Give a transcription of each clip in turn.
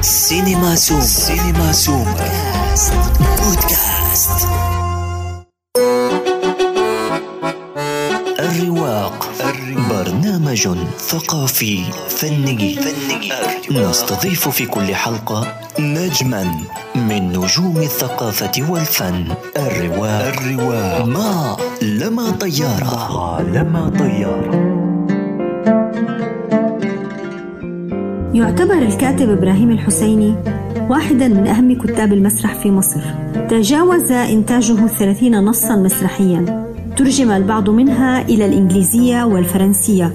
سينما سوم سينما سوم بودكاست. الرواق. برنامج ثقافي. فني فني. نستضيف في كل حلقة نجما من نجوم الثقافة والفن. الرواق. الرواق. ما لما طيارة. ما لما طيارة. يعتبر الكاتب إبراهيم الحسيني واحدا من أهم كتاب المسرح في مصر. تجاوز إنتاجه الثلاثين نصا مسرحيا. ترجم البعض منها إلى الإنجليزية والفرنسية.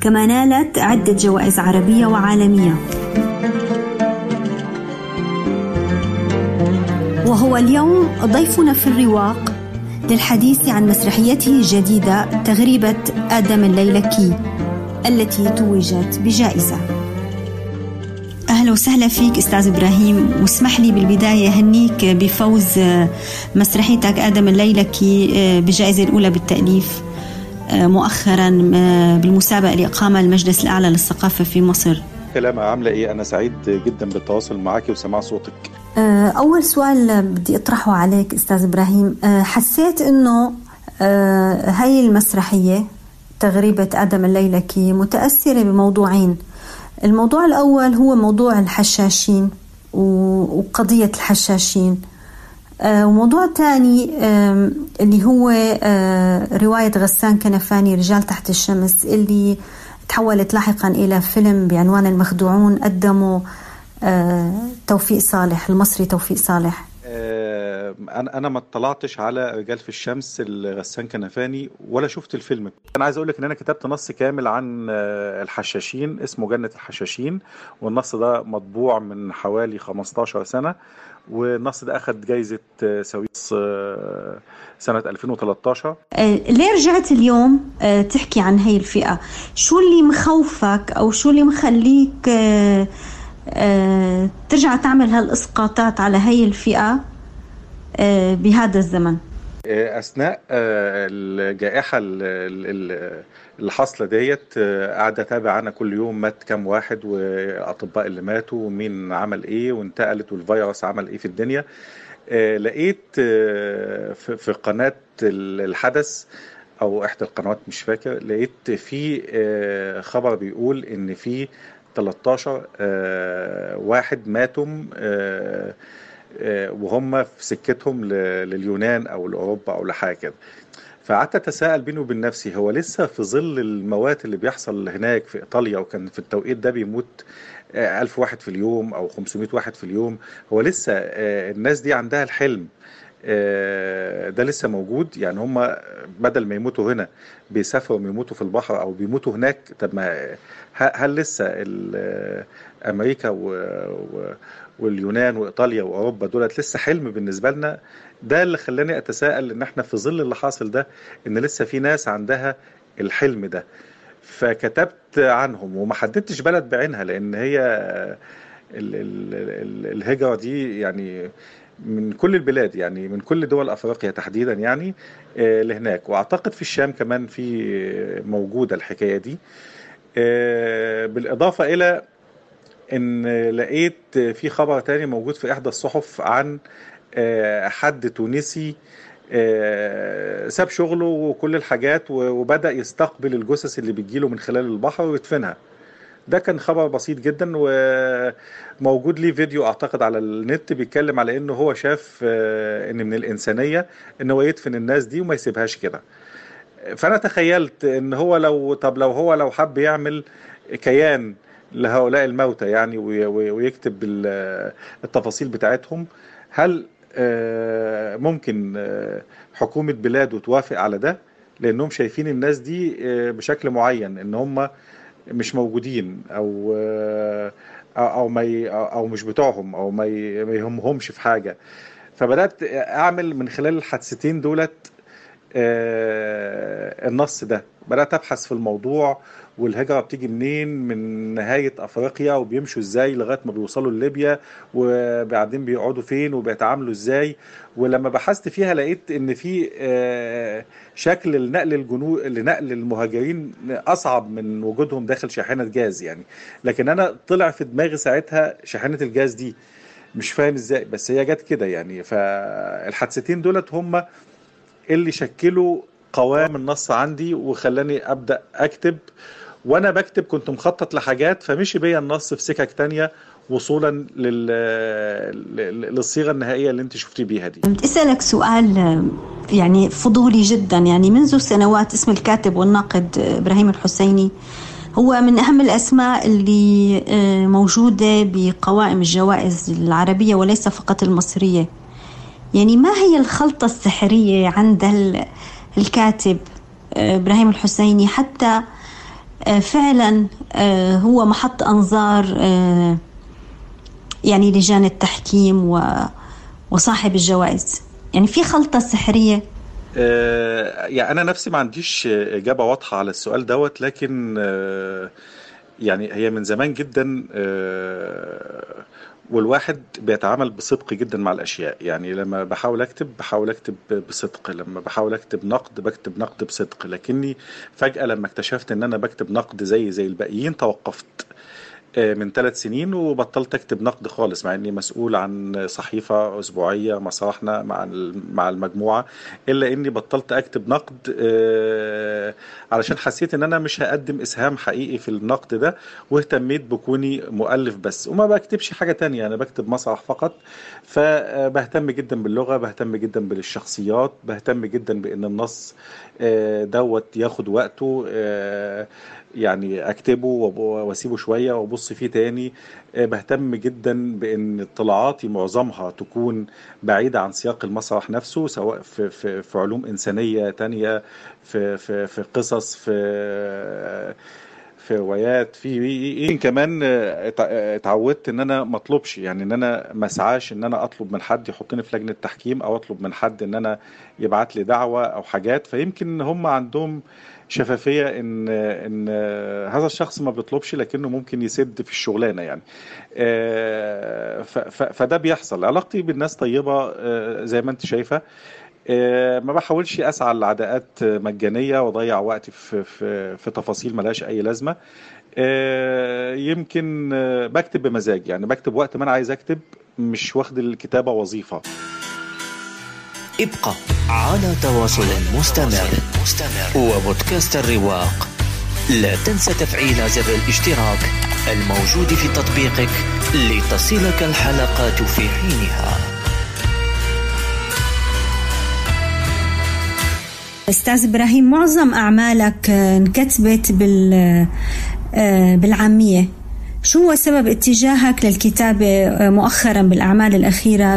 كما نالت عدة جوائز عربية وعالمية. وهو اليوم ضيفنا في الرواق للحديث عن مسرحيته الجديدة تغريبة آدم الليلكي التي توجت بجائزة. أهلا وسهلا فيك أستاذ إبراهيم واسمح لي بالبداية هنيك بفوز مسرحيتك آدم الليلكي بالجائزة الأولى بالتأليف مؤخرا بالمسابقة لإقامة المجلس الأعلى للثقافة في مصر. سلامة عاملة إيه؟ أنا سعيد جدا بالتواصل معك وسماع صوتك. أول سؤال بدي أطرحه عليك أستاذ إبراهيم. حسيت أنه هاي المسرحية تغريبة آدم الليلكي متأثرة بموضوعين. الموضوع الأول هو موضوع الحشاشين وقضية الحشاشين. وموضوع ثاني اللي هو رواية غسان كنفاني رجال تحت الشمس اللي تحولت لاحقا إلى فيلم بعنوان المخدوعون قدمه توفيق صالح المصري توفيق صالح. أنا أنا ما اطلعتش على رجال في الشمس الغسان كنفاني ولا شفت الفيلم. أنا عايز أقول لك إن أنا كتبت نص كامل عن الحشاشين اسمه جنة الحشاشين والنص ده مطبوع من حوالي 15 سنة والنص ده اخذ جايزة سويس سنة 2013 ليه رجعت اليوم؟ تحكي عن هي الفئة. شو اللي مخوفك أو شو اللي مخليك ترجع تعمل هالاسقاطات على هي الفئة بهذا الزمن. أثناء الجائحة اللي حاصله ديت قاعدة أتابع عنها كل يوم مات كام واحد والاطباء اللي ماتوا ومين عمل إيه وانتقلت والفيروس عمل إيه في الدنيا. لقيت في قناة الحدث أو إحدى القنوات مش فاكر لقيت في خبر بيقول إن في 13 واحد ماتوا وهم في سكتهم لليونان أو لأوروبا أو لحاجة كده. فقعدت أتساءل بيني وبين نفسي هو لسه في ظل الموات اللي بيحصل هناك في إيطاليا وكان في التوقيت ده بيموت ألف واحد في اليوم أو 500 واحد في اليوم هو لسه الناس دي عندها الحلم. ده لسه موجود. يعني هم بدل ما يموتوا هنا بيسافروا يموتوا في البحر أو بيموتوا هناك طب ما هل لسه أمريكا و واليونان وإيطاليا وأوروبا دولت لسه حلم بالنسبة لنا؟ ده اللي خلاني أتساءل إن إحنا في ظل اللي حاصل ده إن لسه في ناس عندها الحلم ده. فكتبت عنهم وما حددتش بلد بعينها لأن هي ال ال ال الهجرة دي يعني من كل البلاد يعني من كل دول أفريقيا تحديدا يعني لهناك. وأعتقد في الشام كمان في موجودة الحكاية دي. بالإضافة إلى إن لقيت في خبر تاني موجود في إحدى الصحف عن حد تونسي ساب شغله وكل الحاجات وبدأ يستقبل الجثث اللي بتجيله من خلال البحر ويدفنها. ده كان خبر بسيط جدا وموجود ليه فيديو أعتقد على النت بيتكلم على إنه هو شاف إن من الإنسانية إن هو يدفن الناس دي وما يسيبهاش كده. فأنا تخيلت إن هو لو طب لو هو لو حب يعمل كيان لهؤلاء الموتى يعني ويكتب التفاصيل بتاعتهم هل ممكن حكومة بلاده توافق على ده؟ لأنهم شايفين الناس دي بشكل معين إن هم مش موجودين أو أو ما أو مش بتوعهم أو ما يهمهمش في حاجة. فبدأت أعمل من خلال الحادثتين دولت آه، النص ده. بدأت أبحث في الموضوع والهجرة بتيجي منين؟ من نهاية أفريقيا وبيمشوا إزاي لغاية ما بيوصلوا لليبيا وبعدين بيقعدوا فين وبيتعاملوا إزاي. ولما بحثت فيها لقيت إن في آه، شكل لنقل الجنود لنقل المهاجرين أصعب من وجودهم داخل شاحنة جاز يعني. لكن أنا طلع في دماغي ساعتها شاحنة الجاز دي. مش فاهم إزاي بس هي جت كده يعني. فالحادثتين دولت هم اللي شكلوا قوام النص عندي وخلاني أبدأ أكتب. وأنا بكتب كنت مخطط لحاجات فمشي بيا النص في سكك تانية وصولا لل... للصيغة النهائية اللي أنت شفتي بيها دي. بدي أسألك سؤال يعني فضولي جدا. يعني منذ سنوات اسم الكاتب والناقد إبراهيم الحسيني هو من أهم الأسماء اللي موجودة بقوائم الجوائز العربية وليس فقط المصرية. يعني ما هي الخلطة السحرية عند الكاتب إبراهيم الحسيني؟ حتى فعلا هو محط أنظار يعني لجان التحكيم وصاحب الجوائز. يعني في خلطة سحرية؟ آه يعني أنا نفسي ما عنديش إجابة واضحة على السؤال دوت لكن آه يعني هي من زمان جدا آه والواحد بيتعامل بصدق جدا مع الأشياء. يعني لما بحاول أكتب بحاول أكتب بصدق. لما بحاول أكتب نقد بكتب نقد بصدق. لكني فجأة لما اكتشفت إن أنا بكتب نقد زي زي الباقيين توقفت. من ثلاث سنين وبطلت أكتب نقد خالص مع إني مسؤول عن صحيفة أسبوعية مصالحنا مع مع المجموعة إلا إني بطلت أكتب نقد علشان حسيت إن أنا مش هقدم إسهام حقيقي في النقد ده واهتميت بكوني مؤلف بس وما بكتبش حاجة تانية أنا بكتب مسرح فقط. فبهتم جدا باللغة بهتم جدا بالشخصيات بهتم جدا بإن النص دوت ياخد وقته يعني أكتبه وأسيبه شوية وأبص فيه تاني بهتم جدا بإن اطلاعاتي معظمها تكون بعيدة عن سياق المسرح نفسه سواء في في, في علوم إنسانية تانية في في في قصص في في روايات في يمكن كمان اتعودت إن أنا ما أطلبش يعني إن أنا ما اسعاش إن أنا أطلب من حد يحطني في لجنة تحكيم أو أطلب من حد إن أنا يبعت لي دعوة أو حاجات. فيمكن هم عندهم شفافية إن إن هذا الشخص ما بيطلبش لكنه ممكن يسد في الشغلانة يعني. فده بيحصل. علاقتي بالناس طيبة زي ما أنت شايفة. ما بحاولش أسعى لعداءات مجانية وأضيع وقتي في في في تفاصيل ملهاش أي لازمة. يمكن بكتب بمزاج يعني بكتب وقت ما أنا عايز أكتب مش واخد الكتابة وظيفة. ابقى على تواصل مستمر وبودكاست الرواق. لا تنسى تفعيل زر الاشتراك الموجود في تطبيقك لتصلك الحلقات في حينها. أستاذ إبراهيم معظم أعمالك انكتبت بال بالعامية. شو هو سبب اتجاهك للكتابة مؤخرا بالأعمال الأخيرة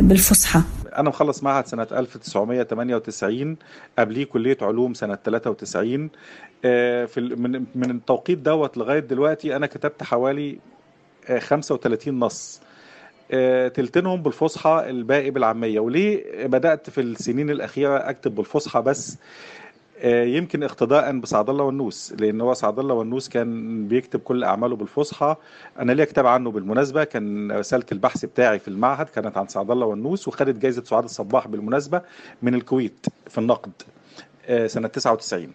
بالفصحى؟ أنا مخلص معهد سنة 1998 قبليه كلية علوم سنة 93 في من من التوقيت دوت لغاية دلوقتي أنا كتبت حوالي 35 نص. تلتينهم بالفصحى الباقي بالعامية. وليه بدأت في السنين الأخيرة أكتب بالفصحى بس؟ يمكن اقتداء بسعد الله والنوس لأن هو سعد الله والنوس كان بيكتب كل أعماله بالفصحى. أنا ليا كتاب عنه بالمناسبة كان رسالة البحث بتاعي في المعهد كانت عن سعد الله والنوس وخدت جائزه سعاد الصباح بالمناسبة من الكويت في النقد. سنة 99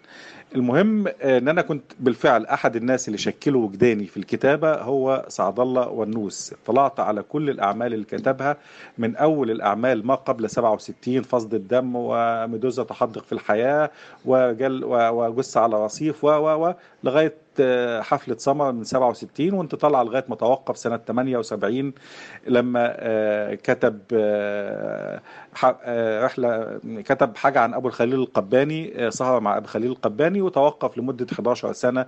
المهم إن أنا كنت بالفعل أحد الناس اللي شكلوا وجداني في الكتابة هو سعد الله والنوس طلعت على كل الأعمال اللي كتبها من أول الأعمال ما قبل 67 فصد الدم وميدوزا تحدق في الحياة وجل وجثة على رصيف و و لغاية حفلة سمر من 67 وانت طالعة لغاية ما توقف سنة 78 لما كتب رحلة كتب حاجة عن أبو الخليل القباني سهرة مع أبو الخليل القباني وتوقف لمدة 11 سنة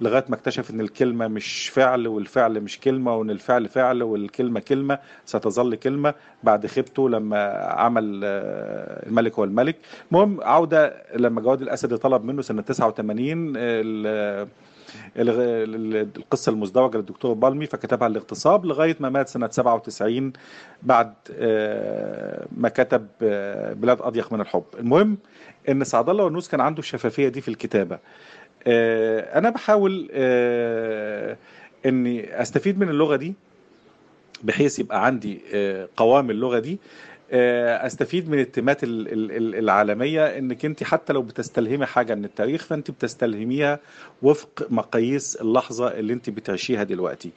لغاية ما اكتشف إن الكلمة مش فعل والفعل مش كلمة وإن الفعل فعل والكلمة كلمة ستظل كلمة بعد خيبته لما عمل الملك هو الملك. المهم عودة لما جواد الأسد طلب منه سنة 89 القصة المزدوجة للدكتور بالمي فكتبها الاغتصاب لغاية ما مات سنة 97 بعد ما كتب بلاد أضيق من الحب. المهم إن سعد الله ونوس كان عنده الشفافية دي في الكتابة. أنا بحاول إني أستفيد من اللغة دي بحيث يبقى عندي قوام اللغة دي. أستفيد من التمات العالمية إنك أنت حتى لو بتستلهمي حاجة من التاريخ فأنت بتستلهميها وفق مقاييس اللحظة اللي أنت بتعيشيها دلوقتي.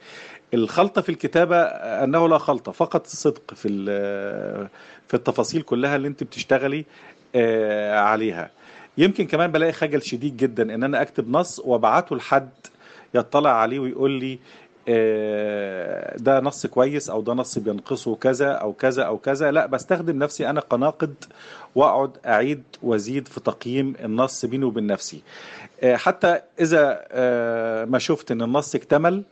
الخلطة في الكتابة أنه لا خلطة فقط الصدق في في التفاصيل كلها اللي أنت بتشتغلي عليها. يمكن كمان بلاقي خجل شديد جدا إن أنا أكتب نص وأبعته لحد يطلع عليه ويقول لي ده نص كويس أو ده نص بينقصه كذا أو كذا أو كذا. لا بستخدم نفسي أنا كناقد وأقعد أعيد وأزيد في تقييم النص بيني وبين نفسي. حتى إذا ما شفت إن النص اكتمل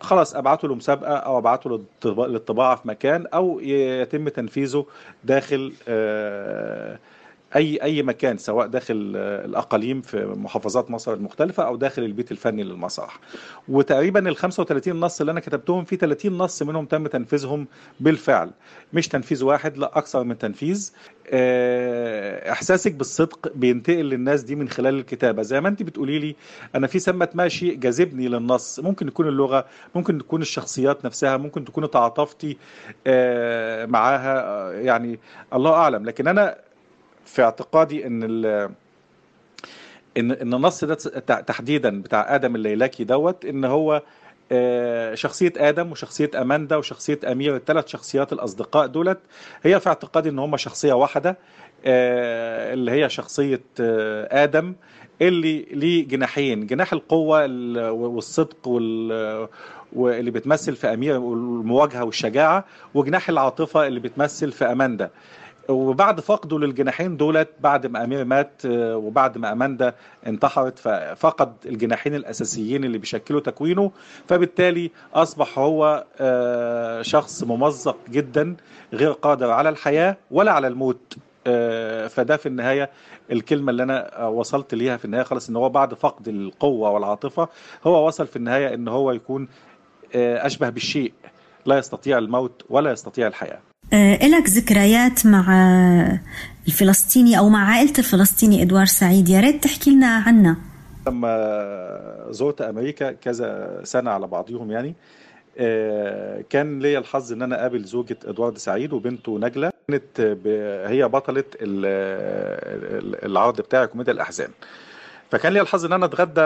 خلاص أبعته لمسابقة أو أبعته للطباعة في مكان أو يتم تنفيذه داخل أي أي مكان سواء داخل الأقاليم في محافظات مصر المختلفة أو داخل البيت الفني للمسرح وتقريبا ال 35 نص اللي أنا كتبتهم في 30 نص منهم تم تنفيذهم بالفعل. مش تنفيذ واحد لا أكثر من تنفيذ. إحساسك بالصدق بينتقل للناس دي من خلال الكتابة. زي ما أنت بتقولي لي أنا في ثمه ما شيء جاذبني للنص. ممكن يكون اللغة ممكن تكون الشخصيات نفسها ممكن تكون تعاطفتي معاها. يعني الله أعلم. لكن أنا في اعتقادي إن ال إن إن النص ده تحديدا بتاع آدم الليلاكي دوت إن هو شخصية آدم وشخصية أماندا وشخصية أمير الثلاث شخصيات الأصدقاء دولت هي في اعتقادي إن هم شخصية واحدة اللي هي شخصية آدم اللي ليه جناحين جناح القوة والصدق وال واللي بتمثل في أمير المواجهة والشجاعة وجناح العاطفة اللي بتمثل في أماندا. وبعد فقده للجناحين دولت بعد ما امير مات وبعد ما أماندا انتحرت ففقد الجناحين الأساسيين اللي بيشكلوا تكوينه. فبالتالي أصبح هو شخص ممزق جدا غير قادر على الحياة ولا على الموت. فده في النهاية الكلمة اللي أنا وصلت ليها في النهاية خلاص إن هو بعد فقد القوة والعاطفة هو وصل في النهاية إن هو يكون أشبه بالشيء لا يستطيع الموت ولا يستطيع الحياة. إلك ذكريات مع الفلسطيني أو مع عائلة الفلسطيني إدوار سعيد. يا ريت تحكي لنا عنها. لما زرت أمريكا كذا سنة على بعضهم يعني. كان ليا الحظ إن أنا أقابل زوجة إدوارد سعيد وبنته نجلة. كانت هي بطلة العرض بتاع كوميديا الأحزان. فكان لي الحظ إن أنا أتغدى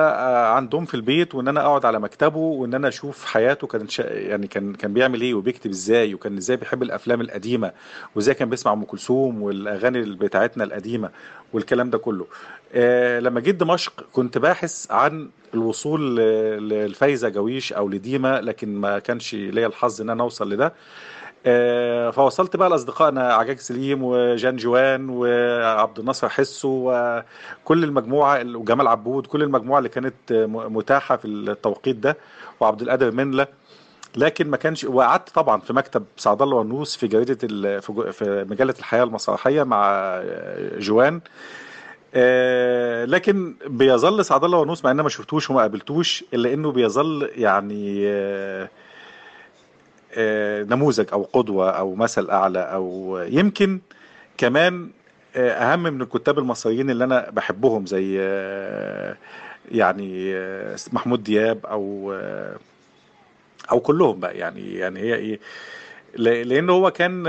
عندهم في البيت وإن أنا أقعد على مكتبه وإن أنا أشوف حياته كان يعني كان كان بيعمل إيه وبيكتب إزاي وكان إزاي بيحب الأفلام القديمة وإزاي كان بيسمع أم كلثوم والأغاني بتاعتنا القديمة والكلام ده كله. آه لما جيت دمشق كنت باحث عن الوصول للفايزه جويش أو لديما لكن ما كانش ليا الحظ إن أنا أوصل لده. آه فوصلت بقى لأصدقائنا عجاج سليم وجان جوان وعبد الناصر حسو وكل المجموعة وجمال عبود كل المجموعة اللي كانت متاحة في التوقيت ده وعبد القادر منلة. لكن ما كانش وقعدت طبعا في مكتب سعد الله ونوس في جريدة في مجلة الحياة المسرحية مع جوان. آه لكن بيظل سعد الله ونوس مع إن ما شفتوش وما قابلتوش إلا إنه بيظل يعني آه نموذج أو قدوة أو مثل أعلى أو يمكن كمان أهم من الكتاب المصريين اللي أنا بحبهم زي يعني محمود دياب أو أو كلهم بقى. يعني يعني هي إيه لأن هو كان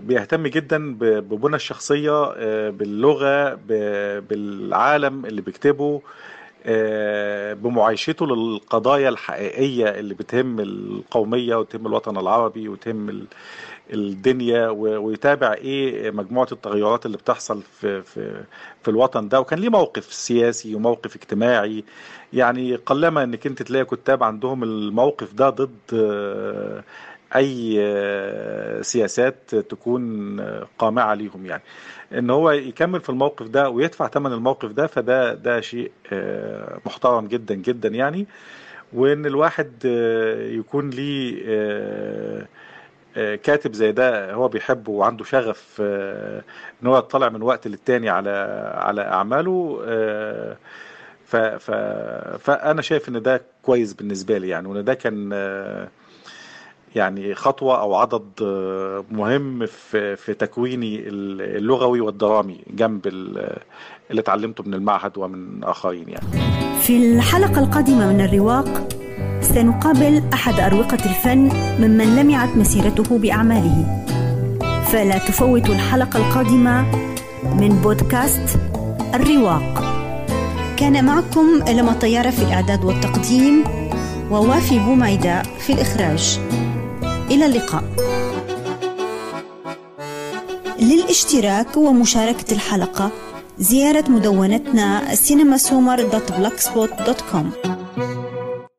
بيهتم جدا ببنى الشخصية باللغة بالعالم اللي بيكتبه بمعايشته للقضايا الحقيقية اللي بتهم القومية وتهم الوطن العربي وتهم الدنيا ويتابع إيه مجموعة التغيرات اللي بتحصل في, في, في الوطن ده. وكان ليه موقف سياسي وموقف اجتماعي. يعني قلما إنك أنت تلاقي كتاب عندهم الموقف ده ضد أي سياسات تكون قامعة ليهم يعني إن هو يكمل في الموقف ده ويدفع ثمن الموقف ده فده ده شيء محترم جدا جدا يعني وإن الواحد يكون ليه كاتب زي ده هو بيحبه وعنده شغف إن هو يطلع من وقت للتاني على على أعماله. ف... فأنا شايف إن ده كويس بالنسبة لي يعني وإن ده كان يعني خطوة أو عدد مهم في في تكويني اللغوي والدرامي جنب اللي اتعلمته من المعهد ومن آخرين يعني. في الحلقة القادمة من الرواق سنقابل أحد أروقة الفن ممن لمعت مسيرته بأعماله. فلا تفوتوا الحلقة القادمة من بودكاست الرواق. كان معكم لما طيارة في الإعداد والتقديم ووافي بوميدة في الإخراج. إلى اللقاء. للاشتراك ومشاركة الحلقة زيارة مدونتنا cinemasummer.blogspot.com